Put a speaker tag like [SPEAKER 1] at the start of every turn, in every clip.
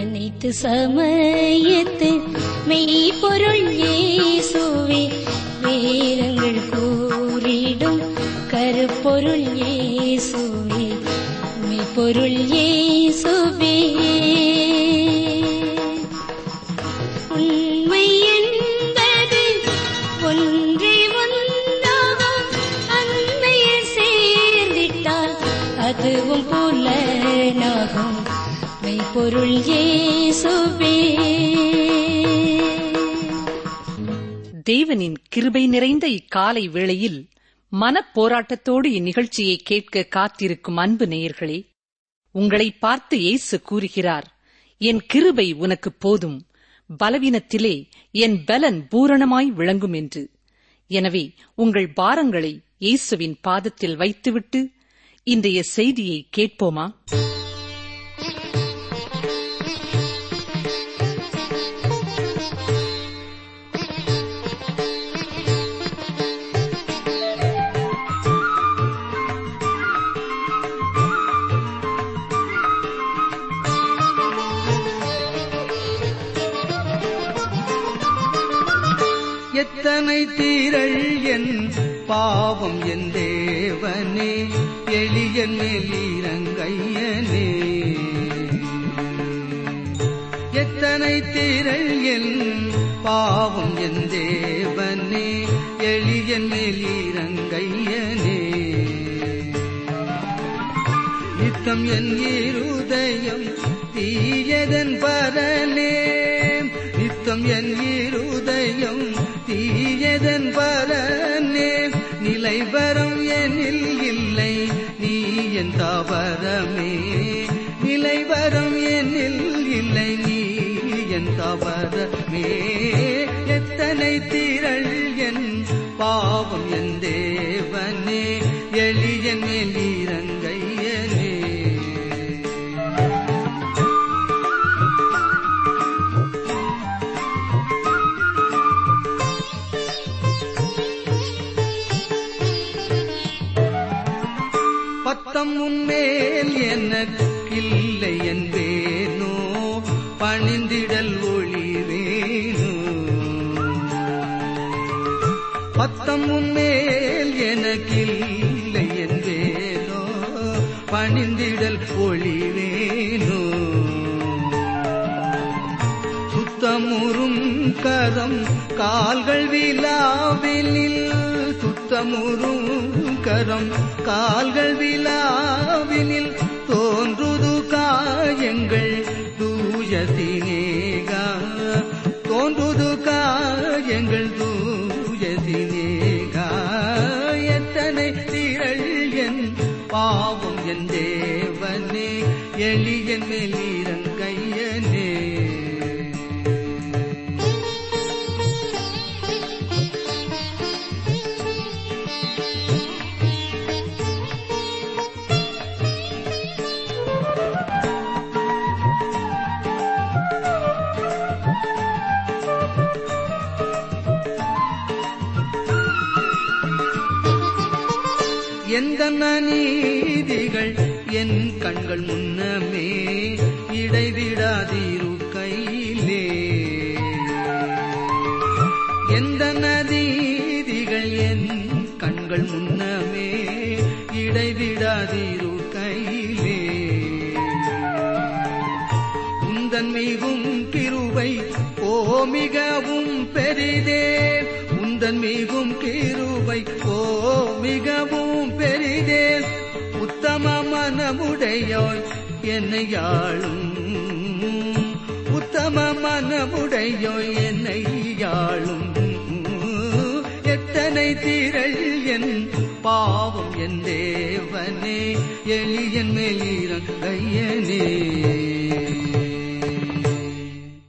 [SPEAKER 1] அனைத்து சமயத்து மெய்ப்பொருள் இயேசுவே
[SPEAKER 2] தேவனின் கிருபை நிறைந்த இக்காலை வேளையில் மனப்போராட்டத்தோடு இந்நிகழ்ச்சியை கேட்க காத்திருக்கும் அன்பு நேயர்களே உங்களை பார்த்து இயேசு கூறுகிறார் என் கிருபை உனக்கு போதும் பலவீனத்திலே என் பலன் பூரணமாய் விளங்கும் என்று. எனவே உங்கள் பாரங்களை இயேசுவின் பாதத்தில் வைத்துவிட்டு இன்றைய செய்தியை கேட்போமா?
[SPEAKER 3] எத்தனை தீரள் என் பாவம் என் தேவனே எளியன் மேலீரங்கையனே எத்தனை தீரள் என் பாவம் என் தேவனே எளியன் மேலீரங்கையனே நித்தம் என் இருதயம் தீயதன் பரலே நித்தம் என் இருதயம் தீயதன் பரனே நிலைவரம் எனில் இல்லை. நீ என் தாவரமே. நிலைவரம் எனில் இல்லை. நீ என் தாவரமே. எத்தனை திரள் என் பாவம் என் தேவனே. எளியன் மேலிரங்கையனே பத்தம் உன்மேல் எனக்கில்லை என்பேனோ பணிந்திடல் ஒளிவேனோ பத்தம் உன்மேல் எனக்கில்லை என்பேனோ பணிந்திடல் ஒளிவேனோ சுத்தமுறும் கரம் கால்கள் விழாவினில் சுத்தமுறும் கரம் கால்கள் விழாவினில் தோன்றுது காயங்கள் தூய சினேகா தோன்றுது காயங்கள் தூய சினேகா எத்தனை திரள் என் பாவம் என் தேவனே எளியன் மேலிரங்கையனே எந்த நீதிகள் என் கண்கள் முன்னமே இடைவிடாதீரு கையிலே. எந்த நதீதிகள் என் கண்கள் முன்னமே இடைவிடாதீரு கையிலே. உந்தன் மிகும் கிருபை ஓ மிகவும் பெரிதே. உந்தன் மிகும் கிருபை ஓ மிகவும் பெரிதே உத்தம மனமுடையோய் என்னை யாழும் உத்தம மனமுடையோய் என்னை யாழும் எத்தனை திரள் என் பாவம் என் தேவனே எளியன் மேலிரங்கையனே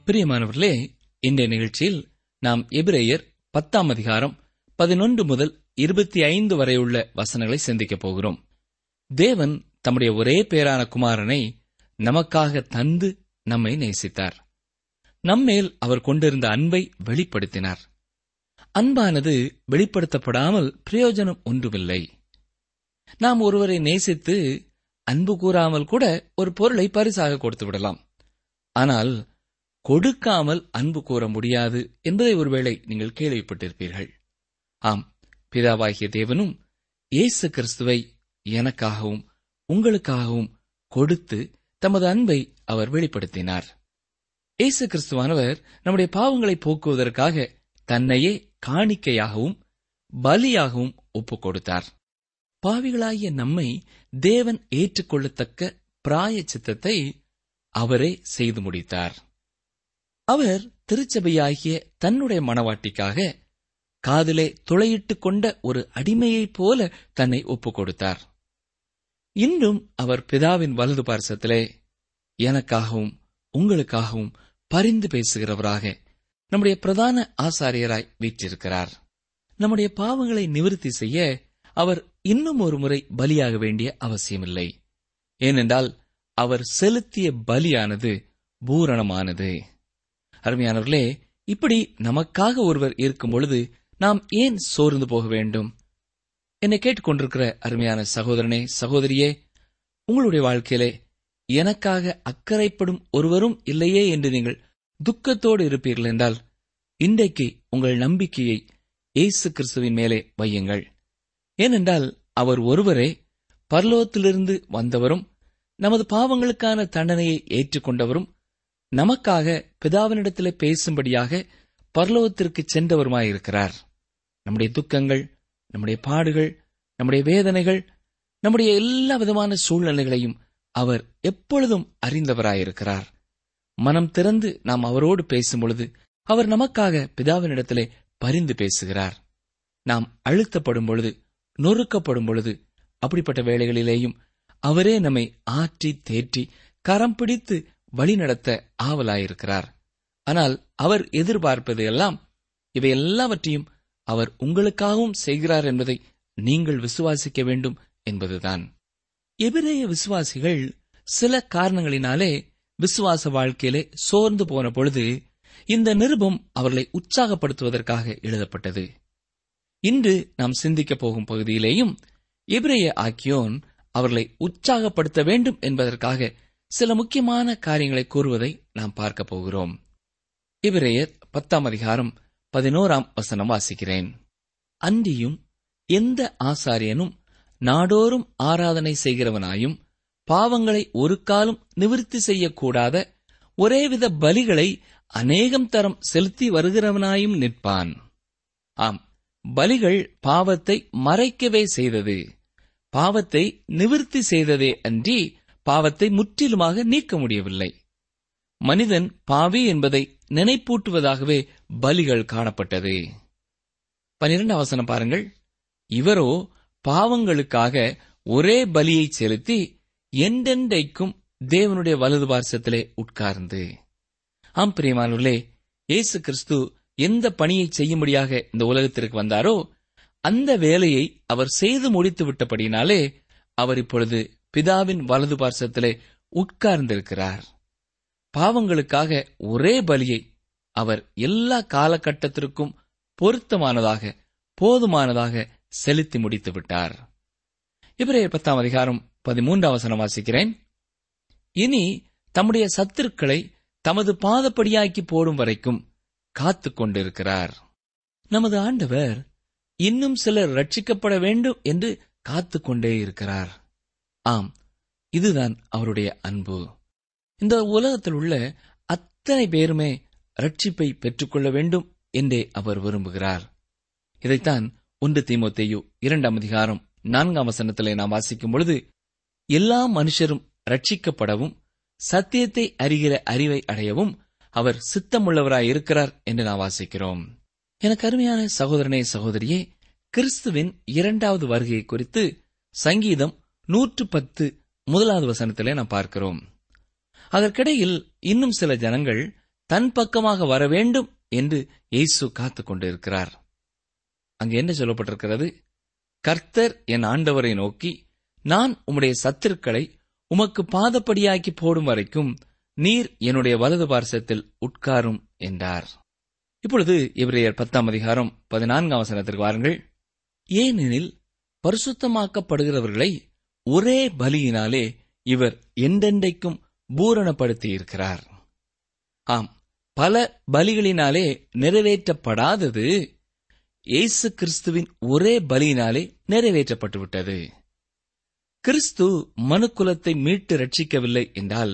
[SPEAKER 4] பிரியமானவர்களே இந்த நிகழ்ச்சியில் நாம் எபிரேயர் பத்தாம் அதிகாரம் பதினொன்று முதல் இருபத்தி ஐந்து வரை உள்ள வசனங்களை சிந்திக்கப் போகிறோம். தேவன் தம்முடைய ஒரே பேரான குமாரனை நமக்காக தந்து நம்மை நேசித்தார். நம்மேல் அவர் கொண்டிருந்த அன்பை வெளிப்படுத்தினார். அன்பானது வெளிப்படுத்தப்படாமல் பிரயோஜனம் ஒன்றுமில்லை. நாம் ஒருவரை நேசித்து அன்பு கூறாமல் கூட ஒரு பொருளை பரிசாக கொடுத்து விடலாம். ஆனால் கொடுக்காமல் அன்பு கூற முடியாது என்பதை ஒருவேளை நீங்கள் கேள்விப்பட்டிருப்பீர்கள். ஆம் பிதாவாகிய தேவனும் இயேசு கிறிஸ்துவை எனக்காகவும் உங்களுக்காகவும் கொடுத்து தமது அன்பை அவர் வெளிப்படுத்தினார். இயேசு கிறிஸ்துவானவர் நம்முடைய பாவங்களை போக்குவதற்காக தன்னையே காணிக்கையாகவும் பலியாகவும் ஒப்புக் கொடுத்தார் பாவிகளாகிய நம்மை தேவன் ஏற்றுக்கொள்ளத்தக்க பிராய சித்தத்தை அவரே செய்து முடித்தார். அவர் திருச்சபையாகிய தன்னுடைய மனவாட்டிக்காக காதிலே துளையிட்டுக் கொண்ட ஒரு அடிமையைப் போல தன்னை ஒப்புக் கொடுத்தார். இன்றும் அவர் பிதாவின் வலது பார்சத்திலே எனக்காகவும் உங்களுக்காகவும் பரிந்து பேசுகிறவராக நம்முடைய பிரதான ஆசாரியராய் வீற்றிருக்கிறார். நம்முடைய பாவங்களை நிவர்த்தி செய்ய அவர் இன்னும் ஒரு முறை பலியாக வேண்டிய அவசியமில்லை. ஏனென்றால் அவர் செலுத்திய பலியானது பூரணமானது. அருமையானவர்களே இப்படி நமக்காக ஒருவர் இருக்கும் பொழுது நாம் ஏன் சோர்ந்து போக வேண்டும்? என்னை கேட்டுக்கொண்டிருக்கிற அருமையான சகோதரனே சகோதரியே உங்களுடைய வாழ்க்கையிலே எனக்காக அக்கறைப்படும் ஒருவரும் இல்லையே என்று நீங்கள் துக்கத்தோடு இருப்பீர்கள் என்றால் இன்றைக்கு உங்கள் நம்பிக்கையை இயேசு கிறிஸ்துவின் மேலே வையுங்கள். ஏனென்றால் அவர் ஒருவரே பரலோகத்திலிருந்து வந்தவரும் நமது பாவங்களுக்கான தண்டனையை ஏற்றுக்கொண்டவரும் நமக்காக பிதாவினிடத்திலே பேசும்படியாக பரலோகத்திற்கு சென்றவருமாயிருக்கிறார் நம்முடைய துக்கங்கள் நம்முடைய பாடுகள் நம்முடைய வேதனைகள் நம்முடைய எல்லா விதமான சூழ்நிலைகளையும் அவர் எப்பொழுதும் அறிந்தவராயிருக்கிறார். மனம் திறந்து நாம் அவரோடு பேசும் பொழுது அவர் நமக்காக பிதாவினிடத்திலே பரிந்து பேசுகிறார். நாம் அழுத்தப்படும் பொழுது நொறுக்கப்படும் பொழுது அப்படிப்பட்ட வேளைகளிலேயும் அவரே நம்மை ஆற்றி தேற்றி கரம் பிடித்து வழிநடத்த ஆவலாயிருக்கிறார். ஆனால் அவர் எதிர்பார்ப்பது எல்லாம் இவை எல்லாவற்றையும் அவர் உங்களுக்காகவும் செய்கிறார் என்பதை நீங்கள் விசுவாசிக்க வேண்டும் என்பதுதான். எபிரேய விசுவாசிகள் சில காரணங்களினாலே விசுவாச வாழ்க்கையிலே சோர்ந்து போன பொழுது இந்த நிருபம் அவர்களை உற்சாகப்படுத்துவதற்காக எழுதப்பட்டது. இன்று நாம் சிந்திக்கப் போகும் பகுதியிலேயும் எபிரேய ஆக்கியோன் அவர்களை உற்சாகப்படுத்த வேண்டும் என்பதற்காக சில முக்கியமான காரியங்களை கூறுவதை நாம் பார்க்க போகிறோம். இவரையர் பத்தாம் அதிகாரம் பதினோராம் வசனம் வாசிக்கிறேன். அன்றியும் எந்த ஆசாரியனும் நாடோறும் ஆராதனை செய்கிறவனாயும் பாவங்களை ஒரு காலம் நிவிருத்தி செய்யக்கூடாத ஒரேவித பலிகளை அநேகம் தரம் செலுத்தி வருகிறவனாயும் நிற்பான். ஆம் பலிகள் பாவத்தை மறைக்கவே செய்தது. பாவத்தை நிவிருத்தி செய்ததே அன்றி பாவத்தை முற்றிலுமாக நீக்க முடியவில்லை. மனிதன் பாவி என்பதை நினைப்பூட்டுவதாகவே பலிகள் காணப்பட்டது. பனிரெண்டு அவசனம் பாருங்கள். இவரோ பாவங்களுக்காக ஒரே பலியை செலுத்தி எண்டெண்டைக்கும் தேவனுடைய வலது பார்சத்திலே உட்கார்ந்து. ஆம் பிரியமானவர்களே இயேசு கிறிஸ்து எந்த பணியை செய்யும்படியாக இந்த உலகத்திற்கு வந்தாரோ அந்த வேலையை அவர் செய்து முடித்து விட்டபடினாலே அவர் இப்பொழுது பிதாவின் வலது பார்சத்திலே உட்கார்ந்திருக்கிறார். பாவங்களுக்காக ஒரே பலியை அவர் எல்லா காலகட்டத்திற்கும் பொருத்தமானதாக போதுமானதாக செலுத்தி முடித்து விட்டார். இவரே பத்தாம் அதிகாரம் பதிமூன்றாம் வசனம் வாசிக்கிறேன். இனி தம்முடைய சத்துருக்களை தமது பாதப்படியாக்கி போடும் வரைக்கும் காத்துக் கொண்டிருக்கிறார். நமது ஆண்டவர் இன்னும் சிலர் ரட்சிக்கப்பட வேண்டும் என்று காத்துக் கொண்டே இருக்கிறார். ஆம் இதுதான் அவருடைய அன்பு. இந்த உலகத்தில் உள்ள அத்தனை பேருமே ரட்சிப்பை பெற்றுக்கொள்ள வேண்டும் என்றே அவர் விரும்புகிறார். இதைத்தான் ஒன்று தீமோத்தேயு இரண்டாம் அதிகாரம் நான்காம் வசனத்திலே நாம் வாசிக்கும் பொழுது எல்லா மனுஷரும் ரட்சிக்கப்படவும் சத்தியத்தை அறிகிற அறிவை அடையவும் அவர் சித்தமுள்ளவராய் இருக்கிறார் என்று நாம் வாசிக்கிறோம். எனக்கு அருமையான சகோதரனே சகோதரியே கிறிஸ்துவின் இரண்டாவது வருகை குறித்து சங்கீதம் நூற்று பத்து முதலாவது வசனத்திலே நாம் பார்க்கிறோம். அதற்கிடையில் இன்னும் சில ஜனங்கள் தன் பக்கமாக வர வேண்டும் என்று இயேசு காத்துக் கொண்டிருக்கிறார். அங்கு என்ன சொல்லப்பட்டிருக்கிறது? கர்த்தர் என் ஆண்டவரை நோக்கி நான் உம்முடைய சத்துருக்களை உமக்கு பாதப்படியாக்கி போடும் வரைக்கும் நீர் என்னுடைய வலது பார்சத்தில் உட்காரும் என்றார். இப்பொழுது இவரையர் பத்தாம் அதிகாரம் பதினான்காம் வசனத்திற்கு வாருங்கள். ஏனெனில் பரிசுத்தமாக்கப்படுகிறவர்களை ஒரே பலியினாலே இவர் எண்டெண்டைக்கும் பூரணப்படுத்தியிருக்கிறார். ஆம் பல பலிகளினாலே நிறைவேற்றப்படாதது இயேசு கிறிஸ்துவின் ஒரே பலியினாலே நிறைவேற்றப்பட்டுவிட்டது. கிறிஸ்து மனுக்குலத்தை மீட்டு ரட்சிக்கவில்லை என்றால்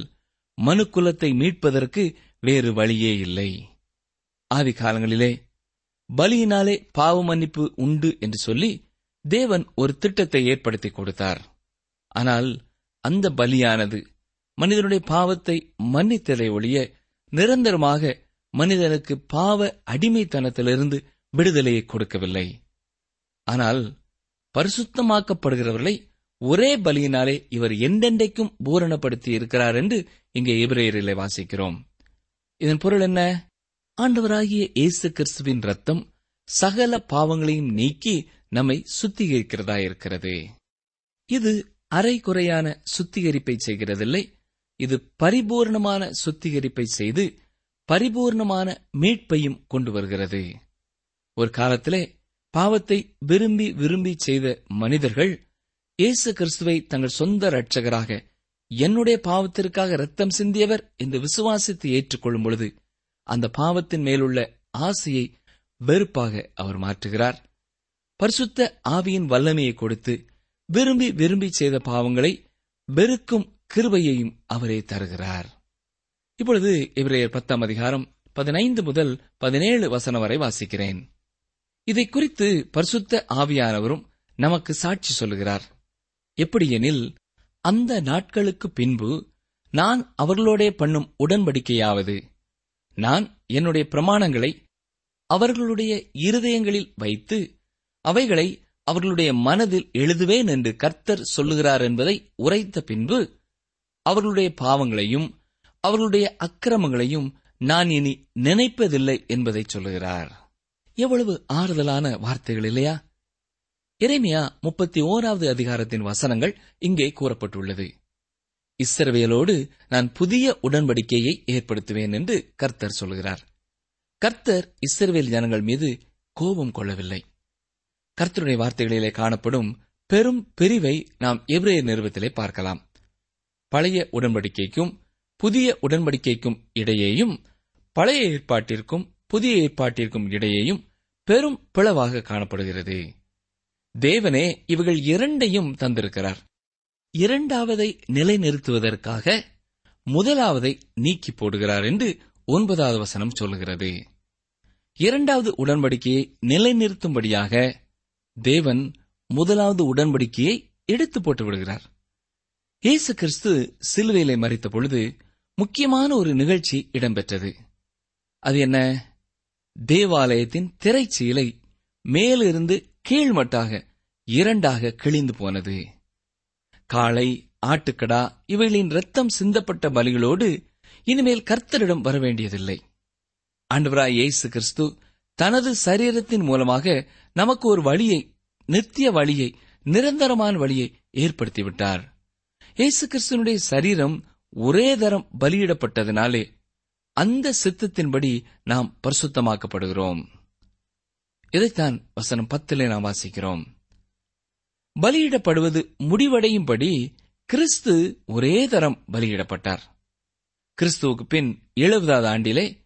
[SPEAKER 4] மனுக்குலத்தை மீட்பதற்கு வேறு வழியே இல்லை. ஆதி காலங்களிலே பலியினாலே பாவ மன்னிப்பு உண்டு என்று சொல்லி தேவன் ஒரு திட்டத்தை ஏற்படுத்தி கொடுத்தார். ஆனால் அந்த பலியானது மனிதனுடைய பாவத்தை மன்னித்தலை ஒழிய நிரந்தரமாக மனிதனுக்கு பாவ அடிமைத்தனத்திலிருந்து விடுதலையை கொடுக்கவில்லை. ஆனால் பரிசுத்தமாக்கப்படுகிறவர்களை ஒரே பலியினாலே இவர் எந்தெண்டைக்கும் பூரணப்படுத்தி இருக்கிறார் என்று இங்கே எபிரேயரிலே வாசிக்கிறோம். இதன் பொருள் என்ன? ஆண்டவராகிய இயேசு கிறிஸ்துவின் ரத்தம் சகல பாவங்களையும் நீக்கி நம்மை சுத்திகரிக்கிறதா இருக்கிறது இது அரை குறையான சுத்திகரிப்பை செய்கிறதில்லை இது பரிபூர்ணமான சுத்திகரிப்பை செய்து பரிபூர்ணமான மீட்பையும் கொண்டு வருகிறது. ஒரு காலத்திலே பாவத்தை விரும்பி விரும்பி செய்த மனிதர்கள் இயேசு கிறிஸ்துவை தங்கள் சொந்த இரட்சகராக என்னுடைய பாவத்திற்காக ரத்தம் சிந்தியவர் என்று விசுவாசித்து ஏற்றுக்கொள்ளும் பொழுது அந்த பாவத்தின் மேலுள்ள ஆசையை வெறுப்பாக அவர் மாற்றுகிறார். பரிசுத்த ஆவியின் வல்லமையை கொடுத்து விரும்பி விரும்பி செய்த பாவங்களை வெறுக்கும் கிருபையையும் அவரே தருகிறார். இப்பொழுது இவரையர் பத்தாம் அதிகாரம் பதினைந்து முதல் பதினேழு வசனம் வரை வாசிக்கிறேன். இதை குறித்து பரிசுத்த ஆவியானவரும் நமக்கு சாட்சி சொல்லுகிறார். எப்படியெனில் அந்த நாட்களுக்கு பின்பு நான் அவர்களோடே பண்ணும் உடன்படிக்கையாவது நான் என்னுடைய பிரமாணங்களை அவர்களுடைய இருதயங்களில் வைத்து அவைகளை அவர்களுடைய மனதில் எழுதுவேன் என்று கர்த்தர் சொல்லுகிறார் என்பதை உரைத்த பின்பு அவர்களுடைய பாவங்களையும் அவர்களுடைய அக்கிரமங்களையும் நான் இனி நினைப்பதில்லை என்பதை சொல்லுகிறார். எவ்வளவு ஆறுதலான வார்த்தைகள் இல்லையா? இறைமையா முப்பத்தி ஓராவது அதிகாரத்தின் வசனங்கள் இங்கே கூறப்பட்டுள்ளது. இஸ்ரவேலோடு நான் புதிய உடன்படிக்கையை ஏற்படுத்துவேன் என்று கர்த்தர் சொல்கிறார். கர்த்தர் இஸ்ரவேல் ஜனங்கள் மீது கோபம் கொள்ளவில்லை. கர்த்தருடைய வார்த்தைகளிலே காணப்படும் பெரும் பிரிவை நாம் எவ்ரேய நிறுவத்திலே பார்க்கலாம். பழைய உடன்படிக்கைக்கும் புதிய உடன்படிக்கைக்கும் இடையேயும் பழைய ஏற்பாட்டிற்கும் புதிய ஏற்பாட்டிற்கும் இடையேயும் பெரும் பிளவாக காணப்படுகிறது. தேவனே இவைகள் இரண்டையும் தந்திருக்கிறார். இரண்டாவதை நிலைநிறுத்துவதற்காக முதலாவதை நீக்கி போடுகிறார் என்று ஒன்பதாவது வசனம் சொல்லுகிறது. இரண்டாவது உடன்படிக்கையை நிலைநிறுத்தும்படியாக தேவன் முதலாவது உடன்படிக்கையை எடுத்து போட்டு விடுகிறார். இயேசு கிறிஸ்து சிலுவையிலே மறித்த பொழுது முக்கியமான ஒரு நிகழ்ச்சி இடம்பெற்றது. அது என்ன? தேவாலயத்தின் திரைச்சீலை மேலிருந்து கீழ்மட்டாக இரண்டாக கிழிந்து போனது. காளை ஆட்டுக்கடா இவைகளின் ரத்தம் சிந்தப்பட்ட பலிகளோடு இனிமேல் கர்த்தரிடம் வரவேண்டியதில்லை. ஆண்டவராய் இயேசு கிறிஸ்து தனது சரீரத்தின் மூலமாக நமக்கு ஒரு வழியை நித்திய வழியை நிரந்தரமான வழியை ஏற்படுத்திவிட்டார். இயேசு கிறிஸ்துவனுடைய சரீரம் ஒரே தரம் பலியிடப்பட்டதினாலே அந்த சித்தத்தின்படி நாம் பரிசுத்தமாக்கப்படுகிறோம். இதைத்தான் வசனம் பத்திலே நாம் வாசிக்கிறோம். பலியிடப்படுவது முடிவடையும்படி கிறிஸ்து ஒரே தரம் பலியிடப்பட்டார். கிறிஸ்துவுக்கு பின் எழுபதாவது ஆண்டிலே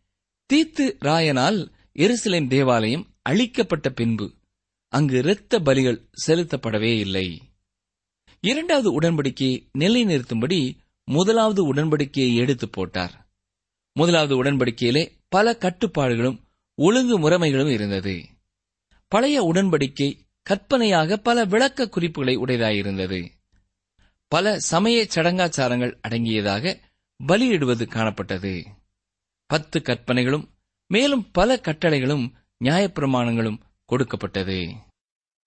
[SPEAKER 4] தீத்து ராயனால் எருசலேம் தேவாலயம் அழிக்கப்பட்ட பின்பு அங்கு இரத்த பலிகள் செலுத்தப்படவே இல்லை. இரண்டாவது உடன்படிக்கையை நிலைநிறுத்தும்படி முதலாவது உடன்படிக்கையை எடுத்து போட்டார். முதலாவது உடன்படிக்கையிலே பல கட்டுப்பாடுகளும் ஒழுங்கு முறைமைகளும் இருந்தது. பழைய உடன்படிக்கை கற்பனையாக பல விளக்க குறிப்புகளை உடையதாயிருந்தது. பல சமய சடங்காச்சாரங்கள் அடங்கியதாக பலியிடுவது காணப்பட்டது. பத்து கற்பனைகளும் மேலும் பல கட்டளைகளும் நியாயப்பிரமாணங்களும் கொடுக்கப்பட்டது.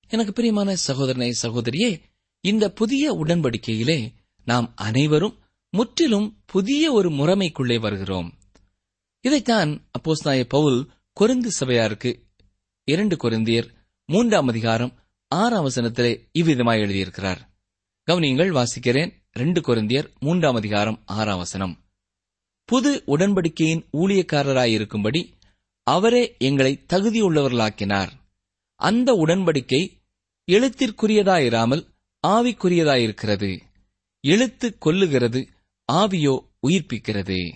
[SPEAKER 4] எனக்கு பிரியமான சகோதரனை சகோதரியே இந்த புதிய உடன்படிக்கையிலே நாம் அனைவரும் முற்றிலும் புதிய ஒரு முறைமைக்குள்ளே வருகிறோம். இதைத்தான் அப்போஸ்தாய பவுல் கொருந்து சபையாருக்கு இரண்டு கொருந்தியர் மூன்றாம் அதிகாரம் ஆறாம் வசனத்திலே இவ்விதமாய் எழுதியிருக்கிறார். கவனியங்கள் வாசிக்கிறேன். ரெண்டு கொருந்தியர் மூன்றாம் அதிகாரம் ஆறாம் வசனம். புது உடன்படிக்கையின் ஊழியக்காரராயிருக்கும்படி அவரே எங்களை தகுதியுள்ளவர்களாக்கினார். அந்த உடன்படிக்கை எழுத்திற்குரியதாயிராமல் ஆவிக்குரியதாயிருக்கிறது. எழுத்து கொல்லுகிறது ஆவியோ உயிர்ப்பிக்கிறது.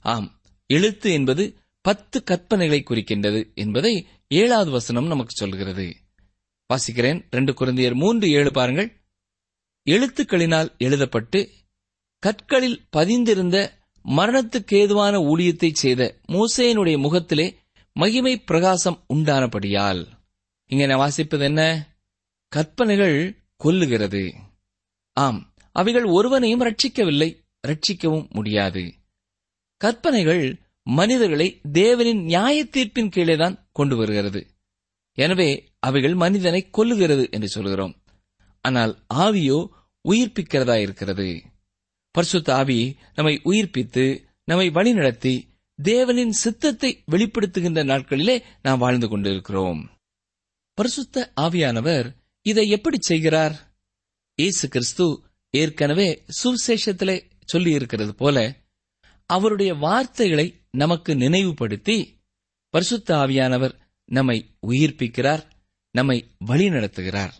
[SPEAKER 4] ஆம் எழுத்து என்பது பத்து கற்பனைகளை குறிக்கின்றது என்பதை ஏழாவது வசனம் நமக்கு சொல்கிறது. வாசிக்கிறேன் ரெண்டு குழந்தையர் மூன்று ஏழு பாருங்கள். எழுத்துக்களினால் எழுதப்பட்டு கற்களில் பதிந்திருந்த மரணத்துக்கு ஏதுவான ஊழியத்தை செய்த மூசையனுடைய முகத்திலே மகிமை பிரகாசம் உண்டானபடியால். இங்கே நான் வாசிப்பது என்ன கற்பனைகள் கொல்லுகிறது. ஆம் அவைகள் ஒருவனையும் ரட்சிக்கவில்லை ரட்சிக்கவும் முடியாது. கற்பனைகள் மனிதர்களை தேவனின் நியாய தீர்ப்பின் கீழேதான் கொண்டு வருகிறது. எனவே அவைகள் மனிதனை கொல்லுகிறது என்று சொல்கிறோம். ஆனால் ஆவியோ உயிர்ப்பிக்கிறதா இருக்கிறது? பரிசுத்த ஆவி நம்மை உயிர்ப்பித்து நம்மை வழிநடத்தி தேவனின் சித்தத்தை வெளிப்படுத்துகின்ற நாட்களிலே நாம் வாழ்ந்து கொண்டிருக்கிறோம். பரிசுத்த ஆவியானவர் இதை எப்படி செய்கிறார்? இயேசு கிறிஸ்து ஏற்கனவே சுவிசேஷத்திலே சொல்லி இருக்கிறது போல அவருடைய வார்த்தைகளை நமக்கு நினைவுபடுத்தி பரிசுத்த ஆவியானவர் நம்மை உயிர்ப்பிக்கிறார் நம்மை வழிநடத்துகிறார்.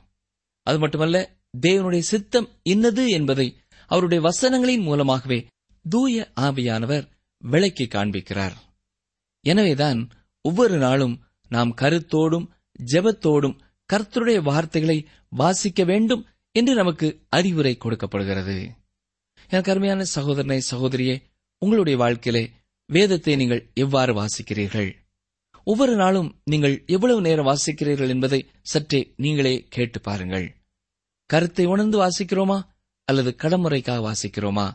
[SPEAKER 4] அது மட்டுமல்ல தேவனுடைய சித்தம் இன்னது என்பதை அவருடைய வசனங்களின் மூலமாகவே தூய ஆவியானவர் விளக்கி காண்பிக்கிறார். எனவேதான் ஒவ்வொரு நாளும் நாம் கருத்தோடும் ஜெபத்தோடும் கர்த்தருடைய வார்த்தைகளை வாசிக்க வேண்டும் என்று நமக்கு அறிவுரை கொடுக்கப்படுகிறது. எனக்கு அருமையான சகோதரனை சகோதரியே உங்களுடைய வாழ்க்கையிலே வேதத்தை நீங்கள் எவ்வாறு வாசிக்கிறீர்கள்? ஒவ்வொரு நாளும் நீங்கள் எவ்வளவு நேரம் வாசிக்கிறீர்கள் என்பதை சற்றே நீங்களே கேட்டு பாருங்கள். கருத்தை உணர்ந்து வாசிக்கிறோமா? அல்லது கடமுறைக்காக வாசிக்கிறோமா?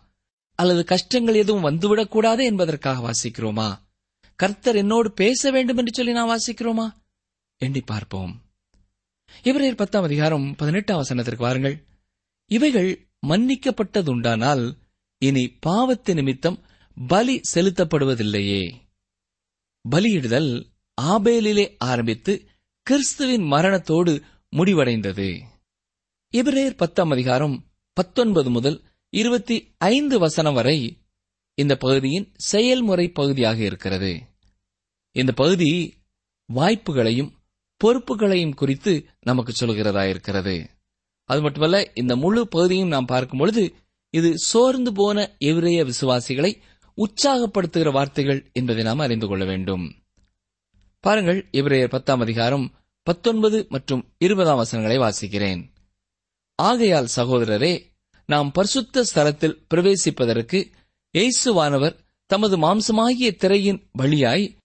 [SPEAKER 4] அல்லது கஷ்டங்கள் எதுவும் வந்துவிடக்கூடாது என்பதற்காக வாசிக்கிறோமா? கர்த்தர் என்னோடு பேச வேண்டும் என்று சொல்லி நான் வாசிக்கிறோமா? எண்ணி பார்ப்போம். இவரையர் பத்தாம் அதிகாரம் பதினெட்டாம் வசனத்திற்கு வாருங்கள். இவைகள் மன்னிக்கப்பட்டதுண்டானால் இனி பாவத்து நிமித்தம் பலி செலுத்தப்படுவதில்லையே. பலியிடுதல் ஆபேலிலே ஆரம்பித்து கிறிஸ்துவின் மரணத்தோடு முடிவடைந்தது. இவரையர் பத்தாம் அதிகாரம் பத்தொன்பது முதல் இருபத்தி ஐந்து வசனம் வரை இந்த பகுதியின் செயல்முறை பகுதியாக இருக்கிறது. இந்த பகுதி வாய்ப்புகளையும் பொறுப்புகளையும் குறித்து நமக்கு சொல்கிறதாயிருக்கிறது அது மட்டுமல்ல இந்த முழு பகுதியும் நாம் பார்க்கும் பொழுது இது சோர்ந்து போன எவ்விரைய விசுவாசிகளை உற்சாகப்படுத்துகிற வார்த்தைகள் என்பதை நாம் அறிந்து கொள்ள வேண்டும். பாருங்கள் இவரையர் பத்தாம் அதிகாரம் பத்தொன்பது மற்றும் இருபதாம் வசனங்களை வாசிக்கிறேன். ஆகையால் சகோதரரே நாம் பரிசுத்த ஸ்தலத்தில் பிரவேசிப்பதற்கு எய்சுவானவர் தமது மாம்சமாகிய திரையின் வழியாய்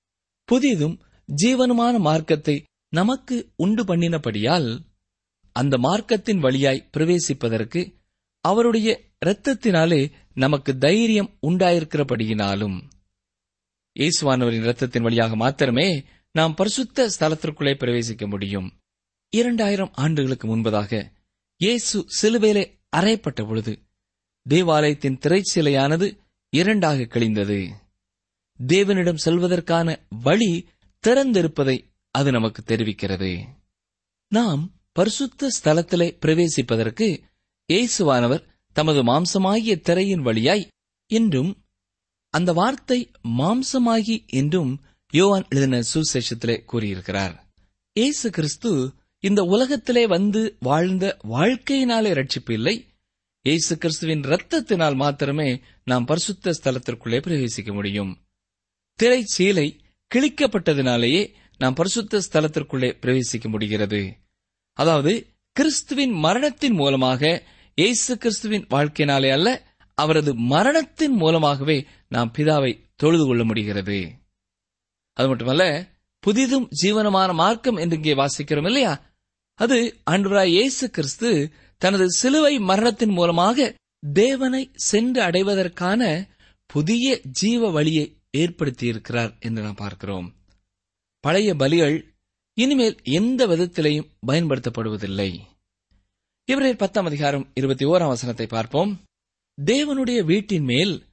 [SPEAKER 4] புதிதும் ஜீவனுமான மார்க்கத்தை நமக்கு உண்டு பண்ணினபடியால் அந்த மார்க்கத்தின் வழியாய் பிரவேசிப்பதற்கு அவருடைய இரத்தத்தினாலே நமக்கு தைரியம் உண்டாயிருக்கிறபடியினாலும். இயேசுவானவரின் இரத்தத்தின் வழியாக மாத்திரமே நாம் பரிசுத்த ஸ்தலத்திற்குள்ளே பிரவேசிக்க முடியும். இரண்டாயிரம் ஆண்டுகளுக்கு முன்பதாக இயேசு சிலுவேலே அறையப்பட்ட பொழுது தேவாலயத்தின் திரைச்சிலையானது இரண்டாக கிழிந்தது. தேவனிடம் செல்வதற்கான வழி திறந்திருப்பதை அது நமக்கு தெரிவிக்கிறது. நாம் பரிசுத்த ஸ்தலத்திலே பிரவேசிப்பதற்கு இயேசுவானவர் தமது மாம்சமாகிய திரையின் வழியாய் என்றும் அந்த வார்த்தை மாம்சமாகி என்றும் யோவான் எழுதின சுசேஷத்திலே கூறியிருக்கிறார். இயேசு கிறிஸ்து இந்த உலகத்திலே வந்து வாழ்ந்த வாழ்க்கையினாலே ரட்சிப்பு இல்லை. இயேசு கிறிஸ்துவின் ரத்தத்தினால் மாத்திரமே நாம் பரிசுத்த ஸ்தலத்திற்குள்ளே பிரவேசிக்க முடியும். திரை சீலை கிழிக்கப்பட்டதினாலேயே நாம் பரிசுத்த ஸ்தலத்திற்குள்ளே பிரவேசிக்க முடிகிறது. அதாவது கிறிஸ்துவின் மரணத்தின் மூலமாக இயேசு கிறிஸ்துவின் வாழ்க்கையினாலே அல்ல அவரது மரணத்தின் மூலமாகவே நாம் பிதாவை தொழுது கொள்ள முடிகிறது. அது மட்டுமல்ல புதிதும் ஜீவனமான மார்க்கம் என்று இங்கே வாசிக்கிறோம் இல்லையா? அது ஆண்டவராய் இயேசு கிறிஸ்து தனது சிலுவை மரணத்தின் மூலமாக தேவனை சென்று அடைவதற்கான புதிய ஜீவ வழியை ஏற்படுத்தியிருக்கிறார் என்று நாம் பார்க்கிறோம். பழைய பலிகள் இனிமேல் எந்த விதத்திலையும் பயன்படுத்தப்படுவதில்லை. இவரே பத்தாம் அதிகாரம் இருபத்தி ஓராம் வசனத்தை பார்ப்போம். தேவனுடைய வீட்டின் மேல்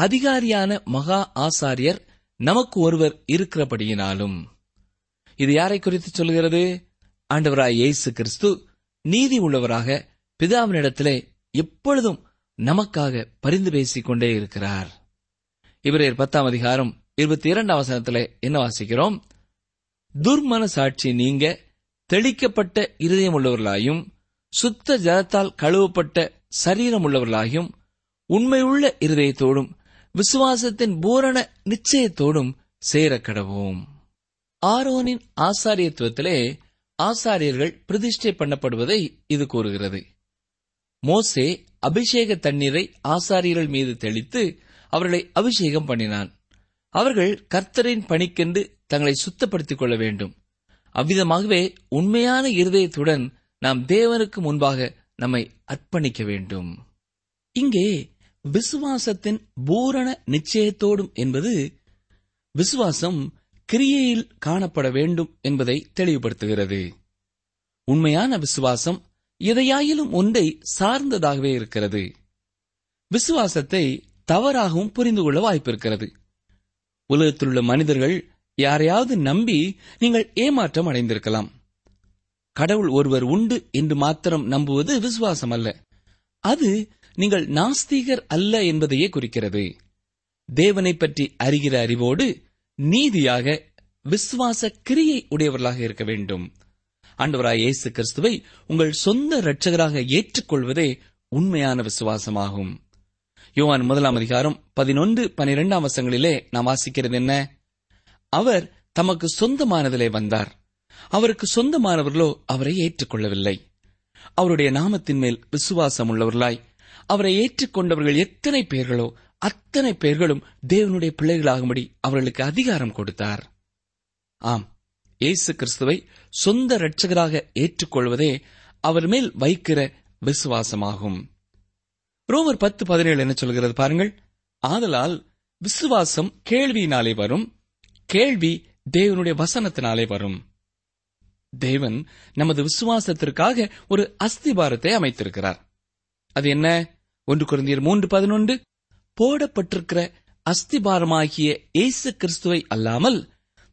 [SPEAKER 4] அதிகாரியான மகா ஆசாரியர் நமக்கு ஒருவர் இருக்கிறபடியினாலும். இது யாரை குறித்து சொல்கிறது? ஆண்டவராய் இயேசு கிறிஸ்து நீதி உள்ளவராக பிதாவினிடத்திலே எப்பொழுதும் நமக்காக பரிந்து பேசிக் கொண்டே இருக்கிறார். இவரையர் பத்தாம் அதிகாரம் இருபத்தி இரண்டாம் வசனத்திலே என்ன வாசிக்கிறோம்? துர்மன சாட்சி நீங்க தெளிக்கப்பட்ட இருதயமுள்ளவர்களாயும் சுத்த ஜலத்தால் கழுவப்பட்ட சரீரமுள்ளவர்களாயும் உண்மையுள்ள இருதயத்தோடும் விசுவாசத்தின் பூரண நிச்சயத்தோடும் சேர கடவோம் ஆரோனின் ஆசாரியத்துவத்திலே ஆசாரியர்கள் பிரதிஷ்டை பண்ணப்படுவதை இது கூறுகிறது. மோசே அபிஷேக தண்ணீரை ஆசாரியர்கள் மீது தெளித்து அவர்களை அபிஷேகம் பண்ணினான். அவர்கள் கர்த்தரின் பணிக்கென்று தங்களை சுத்தப்படுத்திக் கொள்ள வேண்டும். அவ்விதமாகவே உண்மையான இருதயத்துடன் நாம் தேவனுக்கு முன்பாக நம்மை அர்ப்பணிக்க வேண்டும். இங்கே விசுவாசத்தின் பூரண நிச்சயத்தோடும் என்பது விசுவாசம் கிரியையில் காணப்பட வேண்டும் என்பதை தெளிவுபடுத்துகிறது. உண்மையான விசுவாசம் எதையாயிலும் ஒன்றை சார்ந்ததாகவே இருக்கிறது. விசுவாசத்தை தவறாகவும் புரிந்து கொள்ள வாய்ப்பிருக்கிறது. உலகத்திலுள்ள மனிதர்கள் யாரையாவது நம்பி நீங்கள் ஏமாற்றம் அடைந்திருக்கலாம். கடவுள் ஒருவர் உண்டு என்று மாத்திரம் நம்புவது விசுவாசம் அல்ல அது நீங்கள் நாஸ்திகர் அல்ல என்பதையே குறிக்கிறது. தேவனை பற்றி அறிகிற அறிவோடு நீதியாக விசுவாச கிரியை உடையவர்களாக இருக்க வேண்டும். ஆண்டவராய் இயேசு கிறிஸ்துவை உங்கள் சொந்த இரட்சகராக ஏற்றுக்கொள்வதே உண்மையான விசுவாசமாகும். யோவான் முதலாம் அதிகாரம் பதினொன்று பனிரெண்டாம் வசங்களிலே நாம் வாசிக்கிறது என்ன? அவர் தமக்கு சொந்தமானதிலே வந்தார். அவருக்கு சொந்தமானவர்களோ அவரை ஏற்றுக்கொள்ளவில்லை. அவருடைய நாமத்தின் மேல் விசுவாசம் உள்ளவர்களாய் அவரை ஏற்றுக்கொண்டவர்கள் எத்தனை பேர்களோ அத்தனை பேர்களும் தேவனுடைய பிள்ளைகளாகும்படி அவர்களுக்கு அதிகாரம் கொடுத்தார். ஆம் இயேசு கிறிஸ்துவை சொந்த இரட்சகராக ஏற்றுக்கொள்வதே அவர் மேல் வைக்கிற விசுவாசமாகும். ரோமர் பத்து பதினேழு என்ன சொல்கிறது பாருங்கள். ஆதலால் விசுவாசம் கேள்வியினாலே வரும் கேள்வி தேவனுடைய வசனத்தினாலே வரும். தேவன் நமது விசுவாசத்திற்காக ஒரு அஸ்திபாரத்தை அமைத்திருக்கிறார். அது என்ன? ஒன்று குழந்தையர் மூன்று பதினொன்று போடப்பட்டிருக்கிற அஸ்திபாரமாகிய இயேசு கிறிஸ்துவை அல்லாமல்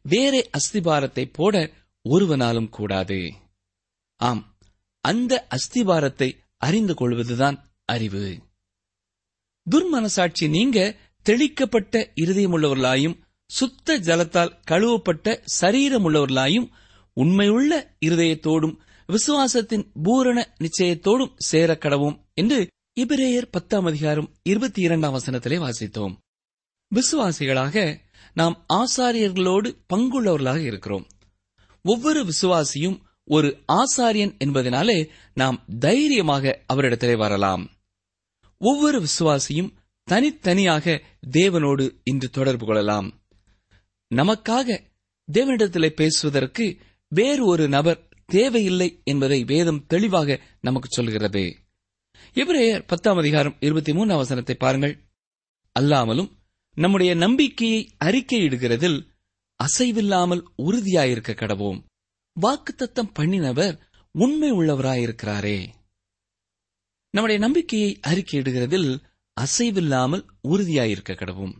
[SPEAKER 4] வேறே அஸ்திபாரத்தை போட ஒருவனாலும் கூடாது. ஆம் அந்த அஸ்திபாரத்தை அறிந்து கொள்வதுதான் அறிவு. துர்மனசாட்சி நீங்க தெளிக்கப்பட்ட இருதயமுள்ளவர்களாயும் சுத்த ஜலத்தால் கழுவப்பட்ட சரீரமுள்ளவர்களாயும் உண்மையுள்ள இருதயத்தோடும் விசுவாசத்தின் பூரண நிச்சயத்தோடும் சேர கடவும் என்று இபிரேயர் பத்தாம் அதிகாரம் இருபத்தி இரண்டாம் வசனத்திலே வாசித்தோம். விசுவாசிகளாக நாம் ஆசாரியர்களோடு பங்குள்ளவர்களாக இருக்கிறோம். ஒவ்வொரு விசுவாசியும் ஒரு ஆசாரியன் என்பதனாலே நாம் தைரியமாக அவரிடத்திலே வரலாம். ஒவ்வொரு விசுவாசியும் தனித்தனியாக தேவனோடு இன்று தொடர்பு கொள்ளலாம். நமக்காக தேவனிடத்திலே பேசுவதற்கு வேறு ஒரு நபர் தேவையில்லை என்பதை வேதம் தெளிவாக நமக்கு சொல்கிறது. இவரையர் பத்தாம் அதிகாரம் இருபத்தி மூணு அவசரத்தை பாருங்கள். அல்லாமலும் நம்முடைய நம்பிக்கையை அறிக்கையிடுகிறதில் அசைவில்லாமல் உறுதியாயிருக்க கடவோம். வாக்குத்தத்தம் பண்ணினவர் உண்மை உள்ளவராயிருக்கிறாரே. நம்முடைய நம்பிக்கையை அறிக்கையிடுகிறதில் அசைவில்லாமல் உறுதியாயிருக்க கடவும்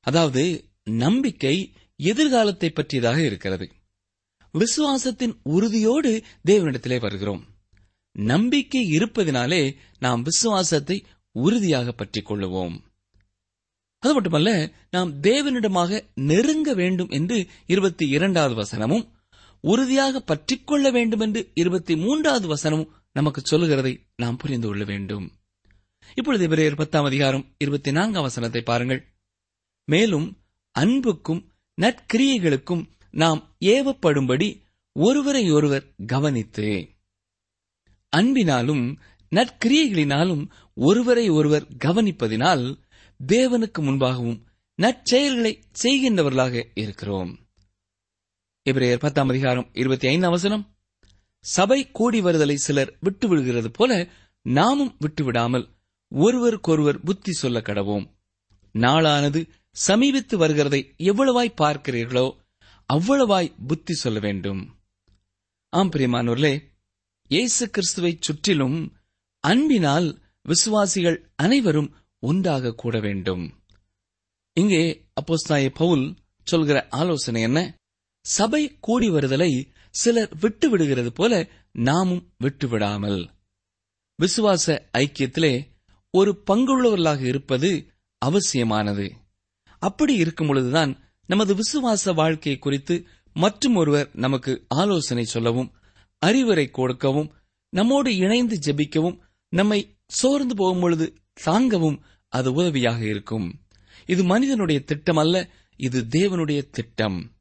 [SPEAKER 4] அதாவது நம்பிக்கை எதிர்காலத்தை பற்றியதாக இருக்கிறது. விசுவாசத்தின் உறுதியோடு தேவனிடத்திலே வருகிறோம். நம்பிக்கை இருப்பதினாலே நாம் விசுவாசத்தை உறுதியாக பற்றிக் கொள்ளுவோம். அது மட்டுமல்ல நாம் தேவனிடமாக நெருங்க வேண்டும் என்று இருபத்தி இரண்டாவது வசனமும் உறுதியாக பற்றிக்கொள்ள வேண்டும் என்று இருபத்தி மூன்றாவது வசனமும் நமக்கு சொல்லுகிறதை நாம் புரிந்து கொள்ள வேண்டும். இப்பொழுது இவரையர் பத்தாம் அதிகாரம் இருபத்தி நான்காம் வசனத்தை பாருங்கள். மேலும் அன்புக்கும் நற்கிரியைகளுக்கும் நாம் ஏவப்படும்படி ஒருவரை ஒருவர் கவனித்து அன்பினாலும் நற்கிரியைகளினாலும் ஒருவரை ஒருவர் கவனிப்பதினால் தேவனுக்கு முன்பாகவும் நற்செயல்களை செய்கின்றவர்களாக இருக்கிறோம். இவரையர் பத்தாம் அதிகாரம் இருபத்தி ஐந்தாம் வசனம் சபை கூடி வருதலை சிலர் விட்டு விடுகிறது போல நாமும் விட்டுவிடாமல் ஒருவருக்கொருவர் புத்தி சொல்ல கடவோம். நாளானது சமீபித்து வருகிறதை எவ்வளவாய் பார்க்கிறீர்களோ அவ்வளவாய் புத்தி சொல்ல வேண்டும். ஆம் பிரியமானோர்களே இயேசு கிறிஸ்துவை சுற்றிலும் அன்பினால் விசுவாசிகள் அனைவரும் ஒன்றாக கூட வேண்டும். இங்கே அப்போஸ்தாய பவுல் சொல்கிற ஆலோசனை என்ன? சபை கூடி வருதலை சிலர் விட்டு விடுகிறது போல நாமும் விட்டுவிடாமல். விசுவாச ஐக்கியத்திலே ஒரு பங்குள்ளவர்களாக இருப்பது அவசியமானது. அப்படி இருக்கும் பொழுதுதான் நமது விசுவாச வாழ்க்கை குறித்து மற்றும் ஒருவர் நமக்கு ஆலோசனை சொல்லவும் அறிவுரை கொடுக்கவும் நம்மோடு இணைந்து ஜெபிக்கவும் நம்மை சோர்ந்து போகும் பொழுது தாங்கவும் அது உதவியாக இருக்கும். இது மனிதனுடைய திட்டம் அல்ல இது தேவனுடைய திட்டம்.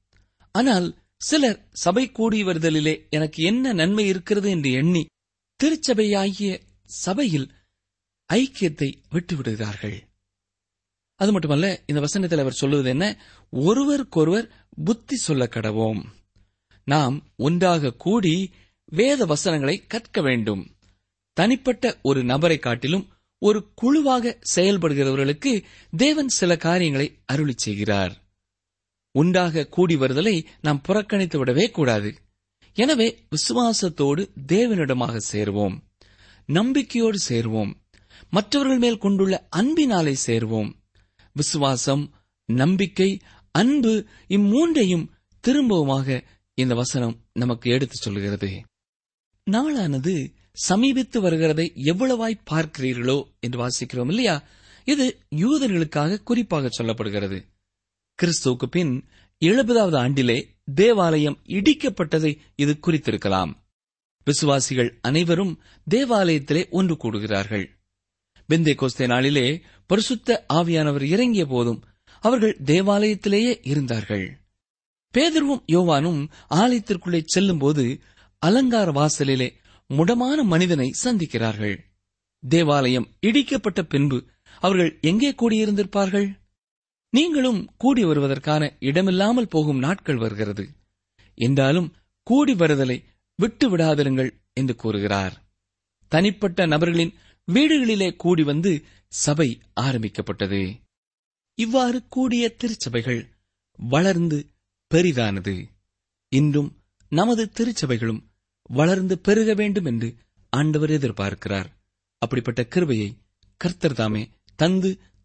[SPEAKER 4] ஆனால் சிலர் சபை கூடி வருதலிலே எனக்கு என்ன நன்மை இருக்கிறது என்று எண்ணி திருச்சபையாகிய சபையில் ஐக்கியத்தை விட்டுவிடுகிறார்கள். அது மட்டுமல்ல இந்த வசனத்தில் அவர் சொல்லுவது என்ன? ஒருவருக்கொருவர் புத்தி சொல்ல கடவோம். நாம் ஒன்றாக கூடி வேத வசனங்களை கற்க வேண்டும். தனிப்பட்ட ஒரு நபரை காட்டிலும் ஒரு குழுவாக செயல்படுகிறவர்களுக்கு தேவன் சில காரியங்களை அருளி செய்கிறார். உண்டாக கூடி வருதலை நாம் புறக்கணித்து விடவே கூடாது. எனவே விசுவாசத்தோடு தேவனிடமாக சேர்வோம். நம்பிக்கையோடு சேர்வோம். மற்றவர்கள் மேல் கொண்டுள்ள அன்பினாலே சேர்வோம். விசுவாசம் நம்பிக்கை அன்பு இம்மூன்றையும் திரும்பவுமாக இந்த வசனம் நமக்கு எடுத்துச் சொல்கிறது நாளானது சமீபித்து வருகிறதை எவ்வளவாய் பார்க்கிறீர்களோ என்று வாசிக்கிறோம் இல்லையா? இது யூதர்களுக்காக குறிப்பாக சொல்லப்படுகிறது. கிறிஸ்துவுக்கு பின் எழுபதாவது ஆண்டிலே தேவாலயம் இடிக்கப்பட்டதை இது குறித்திருக்கலாம். விசுவாசிகள் அனைவரும் தேவாலயத்திலே ஒன்று கூடுகிறார்கள். பெந்தே கோஸ்தே நாளிலே பரிசுத்த ஆவியானவர் இறங்கிய போதும் அவர்கள் தேவாலயத்திலேயே இருந்தார்கள். பேதர்வும் யோவானும் ஆலயத்திற்குள்ளே செல்லும்போது அலங்கார வாசலிலே முடமான மனிதனை சந்திக்கிறார்கள். தேவாலயம் இடிக்கப்பட்ட பின்பு அவர்கள் எங்கே கூடியிருந்திருப்பார்கள்? நீங்களும் கூடி வருவதற்கான இடமில்லாமல் போகும் நாட்கள் வருகிறது. என்றாலும் கூடி வருதலை விட்டு விடாதிருங்கள் என்று கூறுகிறார். தனிப்பட்ட நபர்களின் வீடுகளிலே கூடி வந்து சபை ஆரம்பிக்கப்பட்டது. இவ்வாறு கூடிய திருச்சபைகள் வளர்ந்து பெரிதானது. இன்றும் நமது திருச்சபைகளும் வளர்ந்து பெருக வேண்டும் என்று ஆண்டவர் எதிர்பார்க்கிறார். அப்படிப்பட்ட கிருபையை கர்த்தர் தாமே தந்து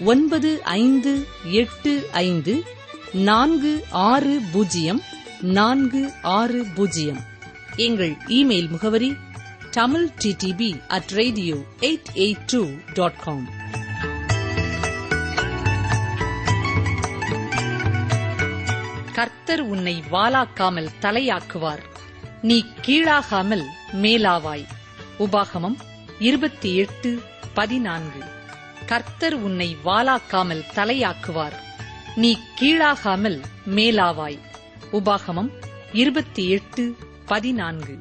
[SPEAKER 2] ஒன்பது ஐந்து எட்டு ஐந்து நான்கு ஆறு பூஜ்ஜியம் நான்கு ஆறு பூஜ்ஜியம். எங்கள் இமெயில் முகவரி Tamil DTP at radio eight eight two dot com. கர்த்தர் உன்னை வாலாக்காமல் தலையாக்குவார். நீ கீழாகாமல் மேலாவாய். உபாகமம் இருபத்தி எட்டு பதினான்கு. கர்த்தர் உன்னை வாலாக்காமல் தலையாக்குவார். நீ கீழாகாமல் மேலாவாய். உபாகமம் இருபத்தி எட்டு பதினான்கு.